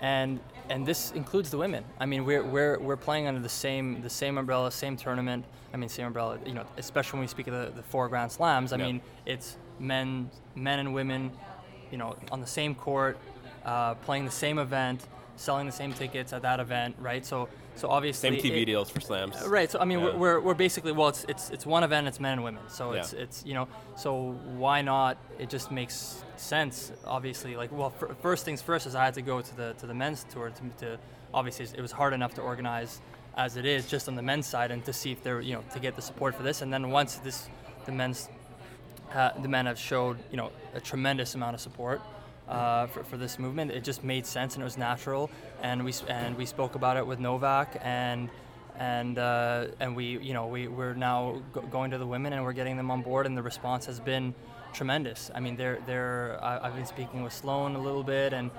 and and this includes the women. I mean, we're we're we're playing under the same the same umbrella, same tournament. I mean, same umbrella. You know, especially when we speak of the, the four Grand Slams. I Yeah. mean, it's men men and women, you know, on the same court, uh, playing the same event, selling the same tickets at that event, right? So, so obviously, Same TV it- deals for slams. Right. So I mean, Yeah. we're, we're, basically well, it's, it's it's one event. It's men and women. So it's Yeah. it's you know. So why not? It just makes sense. Obviously, like well, fir- first things first is I had to go to the to the men's tour to, to obviously it was hard enough to organize as it is just on the men's side and to see if they're you know to get the support for this. And then once this the men's uh, the men have showed you know a tremendous amount of support uh, for, for this movement. It just made sense and it was natural. And we and we spoke about it with Novak and and uh, and we you know we we're now go- going to the women and we're getting them on board and the response has been tremendous. I mean they're they're I've been speaking with Sloane a little bit and.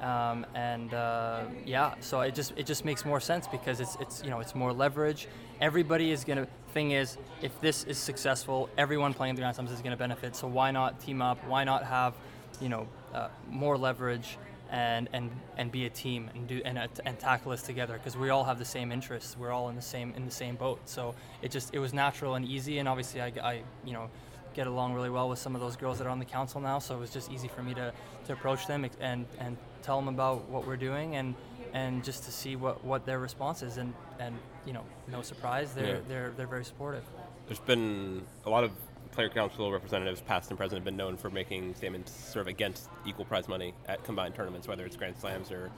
Um, and uh, yeah, so it just it just makes more sense because it's it's you know it's more leverage. Everybody is gonna. Thing is, if this is successful, everyone playing the Grand Slams is gonna benefit. So why not team up? Why not have you know uh, more leverage and and and be a team and do and, uh, and tackle this together because we all have the same interests. We're all in the same in the same boat. So it just it was natural and easy. And obviously, I, I you know get along really well with some of those girls that are on the council now. So it was just easy for me to, to approach them and and tell them about what we're doing and and just to see what, what their response is and and you know no surprise they're Yeah. they're they're very supportive. There's been a lot of player council representatives, past and present, have been known for making statements sort of against equal prize money at combined tournaments, whether it's Grand Slams or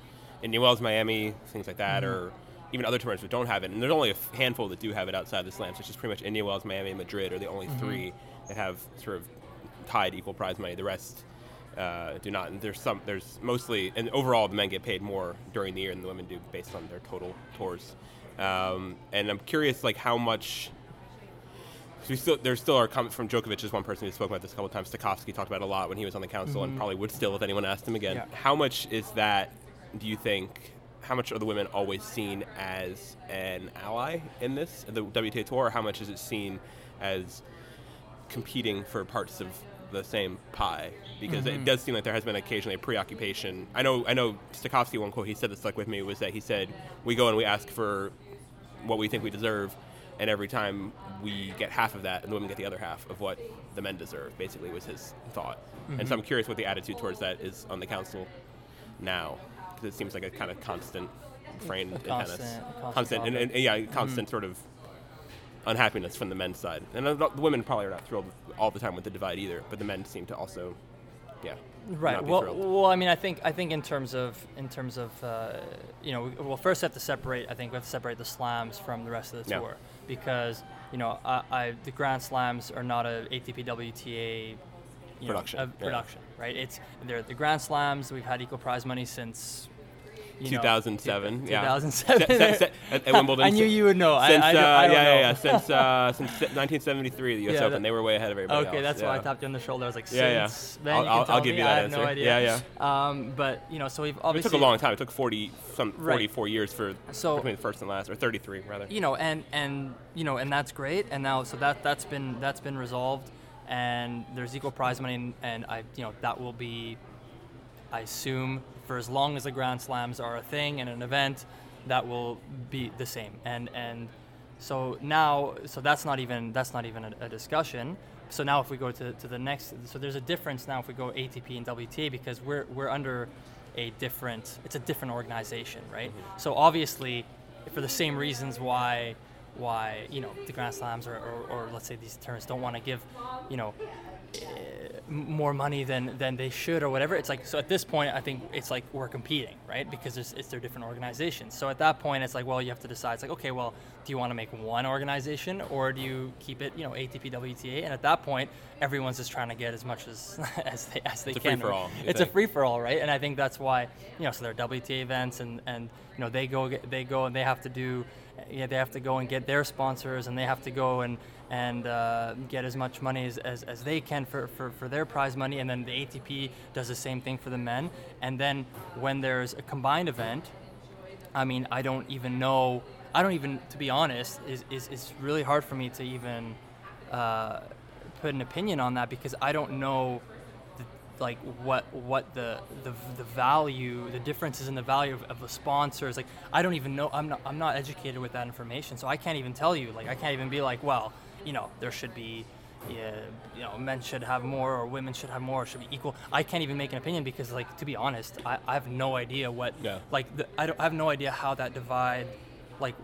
Indian Wells, Miami, things like that, or even other tournaments that don't have it. And there's only a handful that do have it outside the slams, which is pretty much Indian Wells, Miami, and Madrid are the only three that have sort of tied equal prize money. The rest uh, do not. And there's some. There's mostly, and overall, the men get paid more during the year than the women do based on their total tours. Um, and I'm curious, like how much. We still, there still are comments from Djokovic is one person who spoke about this a couple of times. Stakhovsky talked about it a lot when he was on the council, and mm-hmm. probably would still if anyone asked him again. Yeah. How much is that? Do you think? How much are the women always seen as an ally in this, the WTA tour? Or how much is it seen as competing for parts of the same pie? Because it mm-hmm. does seem like there has been occasionally a preoccupation. I know, I know. Stakhovsky, one quote he said that stuck with me was that he said, "We go and we ask for what we think we deserve, and every time we get half of that, and the women get the other half of what the men deserve." Basically, was his thought. And so I'm curious what the attitude towards that is on the council now, because it seems like a kind of constant refrain in tennis, constant- constant and, and, and yeah, constant sort of unhappiness from the men's side. And the women probably are not thrilled all the time with the divide either, but the men seem to also, yeah, Right. Well, thrilled. well, I mean, I think I think in terms of in terms of uh, you know, we, well, first have to separate. I think we have to separate the slams from the rest of the Yeah. Because you know, I, I the Grand Slams are not a ATP WTA Production, Know, a yeah. production, right? It's they're the Grand Slams. We've had equal prize money since. You know, 2007. yeah. 2007. Se- se- se- at, at Wimbledon. I knew you would know. Since, I don't- uh, I don't yeah, yeah, know. yeah. Since uh, since 1973, the U.S. Yeah, Open, that- they were way ahead of everybody Okay, else. that's yeah. why I tapped you on the shoulder. I was like, Yeah, yeah. since then I'll- you I'll- I'll give me. you I that have no idea. Yeah, Um, but you know, so we've obviously... It took a long time. It took 40 some Right. 44 years for So- between the first and last, or 33 rather. you know, and and you know, and that's great. And now, so that that's been that's been resolved, and there's equal prize money, and, and I, you know, that will be, I assume, for as long as the Grand Slams are a thing and an event, that will be the same. And and so now, so that's not even that's not even a, a discussion. So now, if we go to, to the next, so there's a difference now if we go ATP and WTA because we're we're under a different, it's a different organization, right? Mm-hmm. So obviously, for the same reasons why why you know the Grand Slams or, or, or let's say these tournaments don't want to give you know m- more money than than they should or whatever. It's like so at this point, I think it's like we're competing, right? Because there's, it's their different organizations. So at that point, it's like well, you have to decide. It's like okay, well, do you want to make one organization or do you keep it, you know, ATP, WTA? And at that point, everyone's just trying to get as much as as they as they It's a can. free-for-all, you It's a free for all, right? And I think that's why you know, so there are WTA events and and you know they go get, they go and they have to do. Yeah, they have to go and get their sponsors, and they have to go and and uh, get as much money as, as, as they can for, for, for their prize money. And then the ATP does the same thing for the men. And then when there's a combined event, I mean, I don't even know. I don't even, to be honest, is is it's really hard for me to even uh, put an opinion on that because I don't know, like what what the, the the value, the differences in the value of, of the sponsors. Like I don't even know. I'm not I'm not educated with that information, so I can't even tell you. Like I can't even be like, well, you know, there should be. Yeah, you know, men should have more or women should have more, or should be equal. I can't even make an opinion because, like, to be honest, I, I have no idea what, Yeah. like, the, I, don't, I have no idea how that divide, like,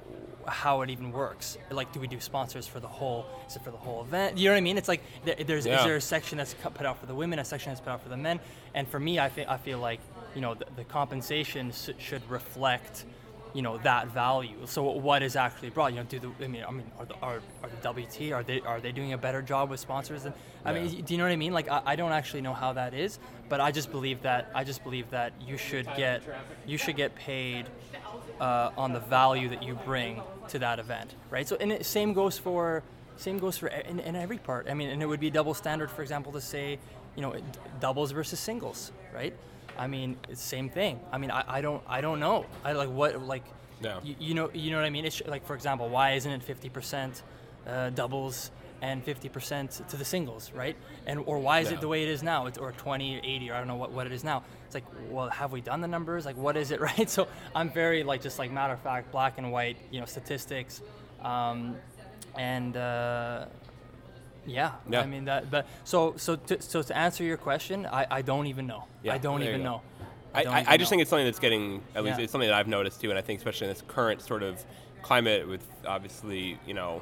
how it even works. Like, do we do sponsors for the whole? Is it for the whole event? You know what I mean? It's like there, there's Yeah. is there a section that's put out for the women, a section that's put out for the men, and for me, I feel I feel like you know the, the compensation should reflect. You know that value. So what is actually brought? You know, do the I mean I mean are the are, are the WT are they are they doing a better job with sponsors And I Yeah. mean do you know what I mean? Like I, I don't actually know how that is, but I just believe that I just believe that you should get you should get paid uh, on the value that you bring to that event, right? So and it, same goes for same goes for in, in every part. I mean, and it would be double standard, for example, to say you know doubles versus singles, right? I mean, it's same thing. I mean, I, I don't I don't know. I like what like Yeah. you, you know you know what I mean? It's like for example, why isn't it 50% uh, doubles and 50% to the singles, right? And or why is it the way it is now? It's or 20 or 80 or I don't know what, what it is now. It's like, well, have we done the numbers? Like, what is it, right? So I'm very like just like matter of fact, black and white, you know, statistics, um, and uh, yeah, Yeah. I mean that. But so so to, so to answer your question, I, I don't even know. Yeah, I don't even know. I, I, I just know. think it's something that's getting at least Yeah. it's something that I've noticed too, and I think especially in this current sort of climate with obviously you know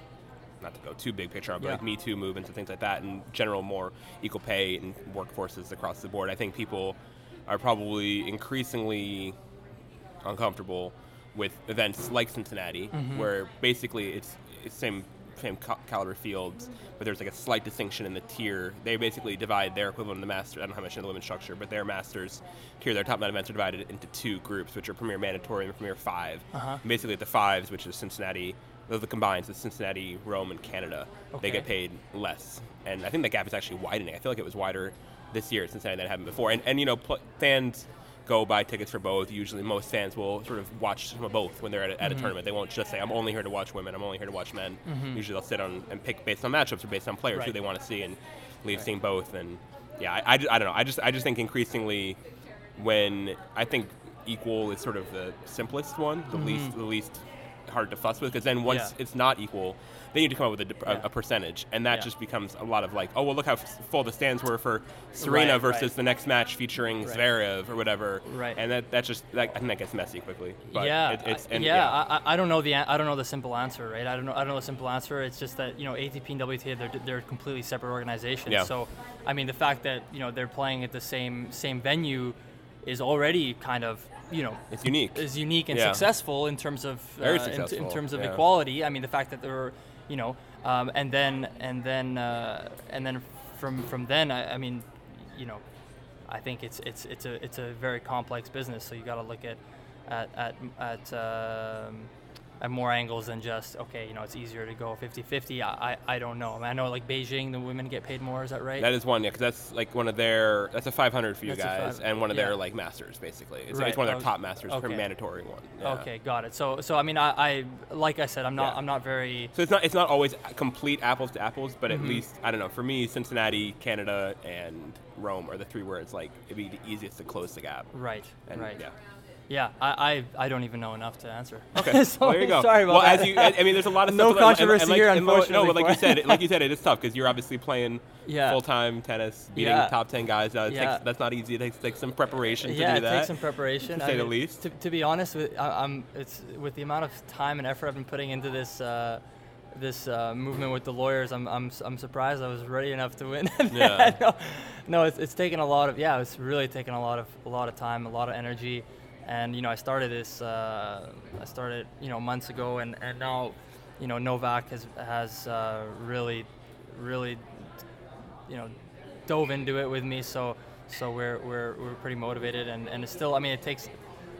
not to go too big picture, but Yeah. like Me Too movements and things like that, and general more equal pay and workforces across the board. I think people are probably increasingly uncomfortable with events like Cincinnati, Mm-hmm. where basically it's, it's same same caliber fields, but there's like a slight distinction in the tier. They basically divide their equivalent of the master. I don't know how much in the women's structure, but their masters tier, their top nine events are divided into two groups, which are Premier Mandatory and Premier 5 Uh-huh. Basically, the fives, which is Cincinnati, those are the combines, it's Cincinnati, Rome, and Canada. They get paid less, and I think the gap is actually widening. I feel like it was wider this year at Cincinnati than it had been before. And and you know, pl- fans go buy tickets for both. Usually, most fans will sort of watch some of both when they're at a, at a mm-hmm. tournament. They won't just say, "I'm only here to watch women. I'm only here to watch men." Mm-hmm. Usually, they'll sit on and pick based on matchups or based on players who they want to see, and leave seeing both. And yeah, I, I, I don't know. I just I just think increasingly when I think equal is sort of the simplest one, the mm-hmm. least the least hard to fuss with, because then once. Yeah. it's not equal, they need to come up with a, Yeah. a percentage, and that Yeah. just becomes a lot of like, oh well, look how f- full the stands were for Serena Right, versus right. the next match featuring Right. Zverev or whatever, Right. And that that just that, I think that gets messy quickly. But yeah, it, it's I- and, yeah, I, I- I don't know the I don't know the simple answer, right? I don't know I don't know the simple answer. It's just that you know ATP and WTA they're they're completely separate organizations. Yeah. So I mean the fact that you know they're playing at the same same venue is already kind of you know it's unique. is unique and Yeah. successful in terms of uh, in, in terms of yeah. equality. I mean, the fact that there were, you know, um, and then and then uh, and then from from then, I, I mean, you know, I think it's it's it's a it's a very complex business. So you got to look at at at at. Um, at more angles than just okay you know it's easier to go 50-50 I, I, I don't know I, mean, I know like beijing the women get paid more is that right That is one, yeah, because that's like one of their. That's a 500 for you That's guys, five- and one of yeah. their like masters, basically. It's, Right, it's one of their top masters for Okay. mandatory one. yeah. okay got it so so i mean i, I like i said i'm not Yeah. i'm not very So it's not it's not always complete apples to apples, but Mm-hmm. at least I don't know. For me, Cincinnati, Canada, and Rome are the three where it's like it'd be the easiest to close the gap. right And, right Yeah. Yeah I, I i don't even know enough to answer Okay. So, well, there you go. sorry about well, that as you, I I mean, there's a lot of No stuff, and- and- and controversy like- here, and lo- No, but like you said, like you said, it is tough because you're obviously playing Yeah. full time tennis, beating Yeah. top ten guys. Uh, it Yeah. takes, that's not easy. It takes, takes some preparation to yeah, do it that. takes some preparation. to I say the least. To, to be honest, with I, I'm it's with the amount of time and effort I've been putting into this uh, this uh, movement with the lawyers. I'm, I'm I'm surprised I was ready enough to win. Yeah. no, no, it's, it's taken a lot of yeah, it's really taken a lot of a lot of time, a lot of energy, and you know I started this uh, I started you know months ago, and, and now you know Novak has has uh, really really you know dove into it with me so so we're we're, we're pretty motivated and, and it's still I mean it takes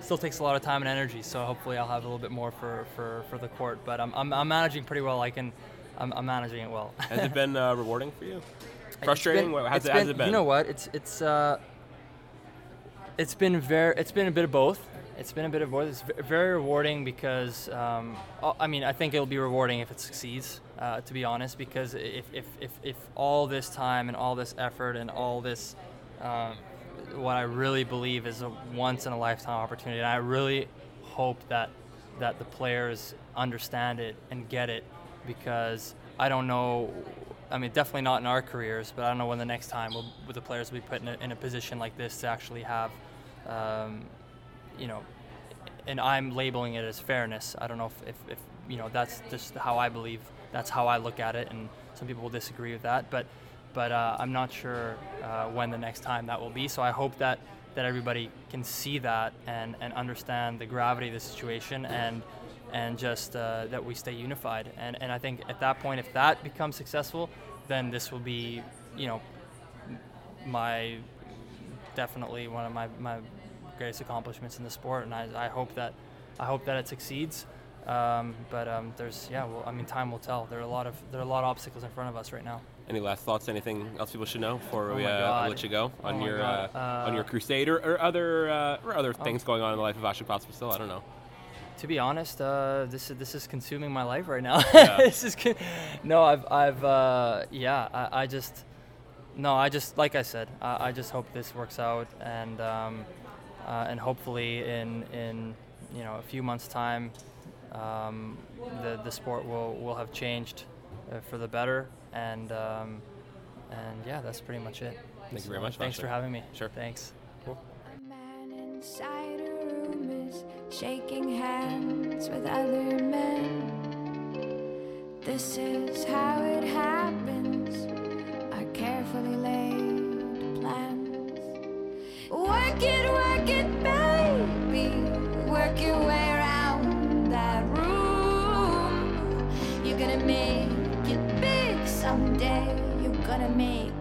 still takes a lot of time and energy so hopefully I'll have a little bit more for, for, for the court but I'm, I'm, I'm managing pretty well I can I'm, I'm managing it well Has it been uh, rewarding for you? Frustrating? been- how's it's it- how's it been? You know what? It's it's uh, it's been very it's been a bit of both. It's been a bit of both. It's very rewarding because um, I mean I think it'll be rewarding if it succeeds. Uh, to be honest, because if, if, if, if all this time and all this effort and all this um, what I really believe is a once in a lifetime opportunity, and I really hope that that the players understand it and get it because I don't know. I mean, definitely not in our careers, but I don't know when the next time will the players will be put in a, in a position like this to actually have, um, you know, and I'm labeling it as fairness. I don't know if, if, if you know that's just how I believe. That's how I look at it, and some people will disagree with that. But but uh, I'm not sure uh, when the next time that will be. So I hope that that everybody can see that and, and understand the gravity of the situation and and just uh, that we stay unified. And and I think at that point, if that becomes successful, then this will be you know my definitely one of my, my greatest accomplishments in the sport, and I, I hope that I hope that it succeeds. Um, but um, there's yeah, well, I mean, time will tell. There are a lot of there are a lot of obstacles in front of us right now. Any last thoughts? Anything else people should know before Oh we uh, let you go Oh on my your uh, Uh, on your crusade or, or other uh, or other Oh. things going on in the life of Vasek Pospisil, I don't know. To be honest, uh, this is this is consuming my life right now. Yeah. this is con- no, I've I've uh, yeah, I, I just no, I just like I said, I, I just hope this works out and um, uh, and hopefully in in you know a few months time, um, the the sport will will have changed uh, for the better and um, and yeah, that's pretty much it. Thank you very much, Thanks Vasek. for having me. Sure. Thanks. Cool. A man inside a room is shaking hands with other men. This is how it happens. Our carefully laid plans. Work it, work it, baby. Work your way around that room. You're gonna make it big someday. You're gonna make